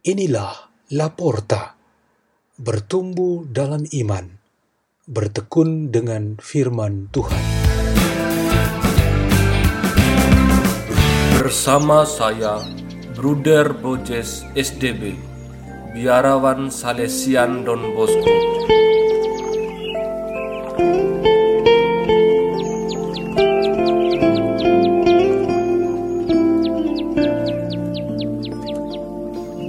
Inilah Laporta, bertumbuh dalam iman, bertekun dengan firman Tuhan. Bersama saya, Bruder Bojes SDB, Biarawan Salesian Don Bosco.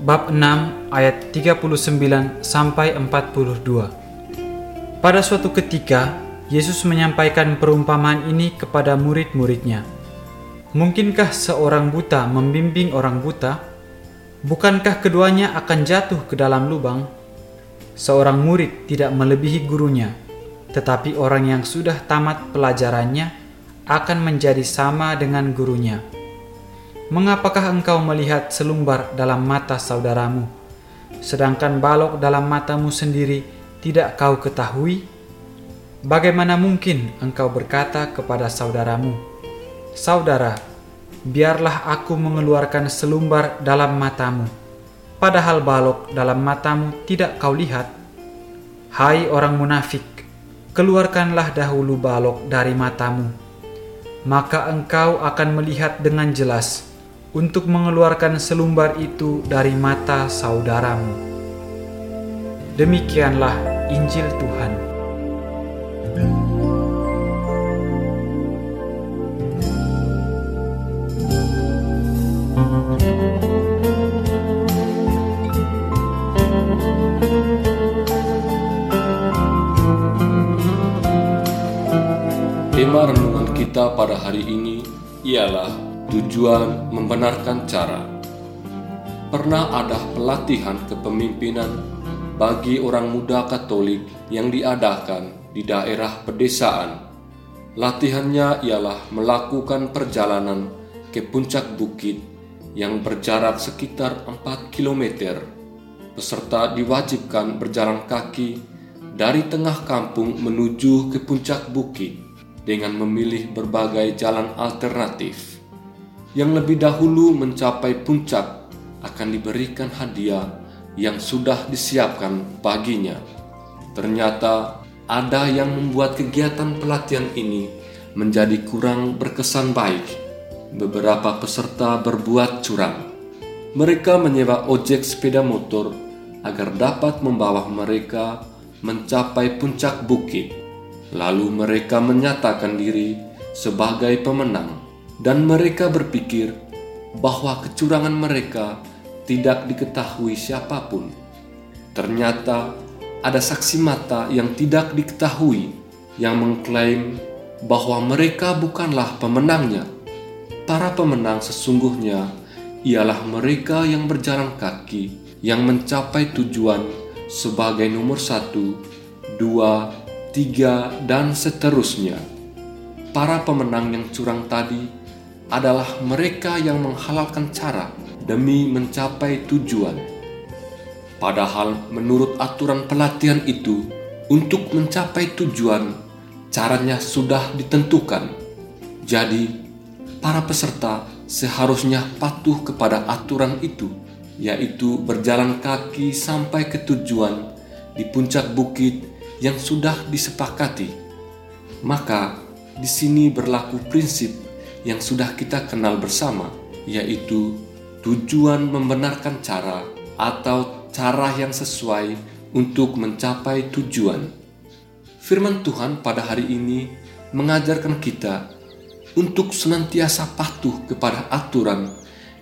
bab 6 ayat 39 sampai 42. Pada suatu ketika, Yesus menyampaikan perumpamaan ini kepada murid-muridnya. Mungkinkah seorang buta membimbing orang buta? Bukankah keduanya akan jatuh ke dalam lubang? Seorang murid tidak melebihi gurunya, tetapi orang yang sudah tamat pelajarannya akan menjadi sama dengan gurunya. Mengapakah engkau melihat selumbar dalam mata saudaramu, sedangkan balok dalam matamu sendiri tidak kau ketahui? Bagaimana mungkin engkau berkata kepada saudaramu, "Saudara, biarlah aku mengeluarkan selumbar dalam matamu," padahal balok dalam matamu tidak kau lihat? Hai orang munafik, keluarkanlah dahulu balok dari matamu, maka engkau akan melihat dengan jelas untuk mengeluarkan selumbar itu dari mata saudaramu. Demikianlah Injil Tuhan. Tema renungan kita pada hari ini ialah tujuan membenarkan cara. Pernah ada pelatihan kepemimpinan bagi orang muda Katolik yang diadakan di daerah pedesaan. Latihannya ialah melakukan perjalanan ke puncak bukit yang berjarak sekitar 4 km. Peserta diwajibkan berjalan kaki dari tengah kampung menuju ke puncak bukit dengan memilih berbagai jalan alternatif. Yang lebih dahulu mencapai puncak akan diberikan hadiah yang sudah disiapkan baginya. Ternyata ada yang membuat kegiatan pelatihan ini menjadi kurang berkesan baik. Beberapa peserta berbuat curang. Mereka menyewa ojek sepeda motor agar dapat membawa mereka mencapai puncak bukit. Lalu mereka menyatakan diri sebagai pemenang, dan mereka berpikir bahwa kecurangan mereka tidak diketahui siapa pun. Ternyata ada saksi mata yang tidak diketahui yang mengklaim bahwa mereka bukanlah pemenangnya. Para pemenang sesungguhnya ialah mereka yang berjalan kaki yang mencapai tujuan sebagai nomor satu, dua, tiga, dan seterusnya. Para pemenang yang curang tadi adalah mereka yang menghalalkan cara demi mencapai tujuan. Padahal menurut aturan pelatihan itu, untuk mencapai tujuan, caranya sudah ditentukan. Jadi, para peserta seharusnya patuh kepada aturan itu, yaitu berjalan kaki sampai ke tujuan di puncak bukit yang sudah disepakati. Maka di sini berlaku prinsip yang sudah kita kenal bersama, yaitu tujuan membenarkan cara atau cara yang sesuai untuk mencapai tujuan. Firman Tuhan pada hari ini mengajarkan kita untuk senantiasa patuh kepada aturan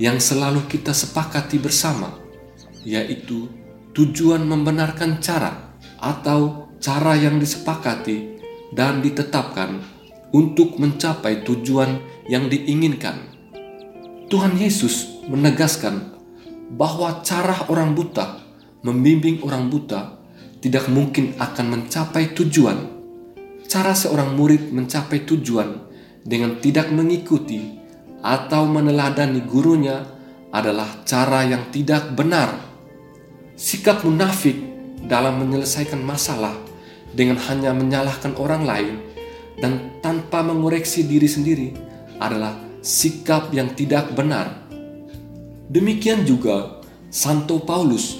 yang selalu kita sepakati bersama, yaitu tujuan membenarkan cara atau cara yang disepakati dan ditetapkan untuk mencapai tujuan yang diinginkan. Tuhan Yesus menegaskan bahwa cara orang buta membimbing orang buta tidak mungkin akan mencapai tujuan. Cara seorang murid mencapai tujuan dengan tidak mengikuti atau meneladani gurunya adalah cara yang tidak benar. Sikap munafik dalam menyelesaikan masalah dengan hanya menyalahkan orang lain dan tanpa mengoreksi diri sendiri adalah sikap yang tidak benar. Demikian juga Santo Paulus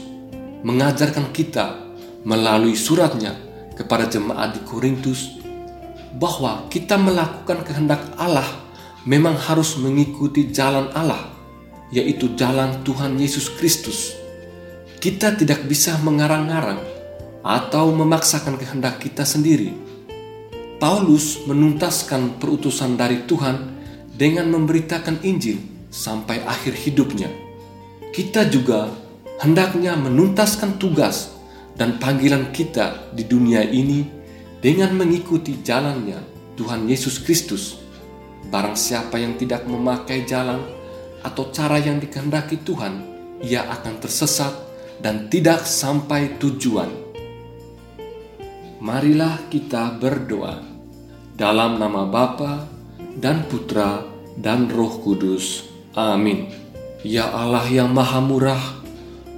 mengajarkan kita melalui suratnya kepada jemaat di Korintus bahwa kita melakukan kehendak Allah memang harus mengikuti jalan Allah, yaitu jalan Tuhan Yesus Kristus. Kita tidak bisa mengarang-arang atau memaksakan kehendak kita sendiri. Paulus menuntaskan perutusan dari Tuhan dengan memberitakan Injil sampai akhir hidupnya. Kita juga hendaknya menuntaskan tugas dan panggilan kita di dunia ini dengan mengikuti jalannya Tuhan Yesus Kristus. Barang siapa yang tidak memakai jalan atau cara yang dikehendaki Tuhan, ia akan tersesat dan tidak sampai tujuan marilah kita berdoa dalam nama Bapa dan Putra dan Roh Kudus. Amin. Ya Allah yang Maha Murah,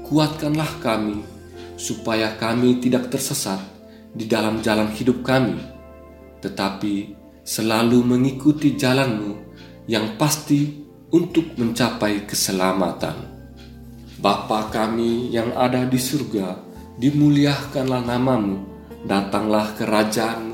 kuatkanlah kami supaya kami tidak tersesat di dalam jalan hidup kami, tetapi selalu mengikuti jalanmu yang pasti untuk mencapai keselamatan. Bapa kami yang ada di surga, dimuliakanlah namamu, Datanglah kerajaanmu,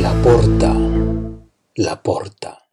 la porta, la porta.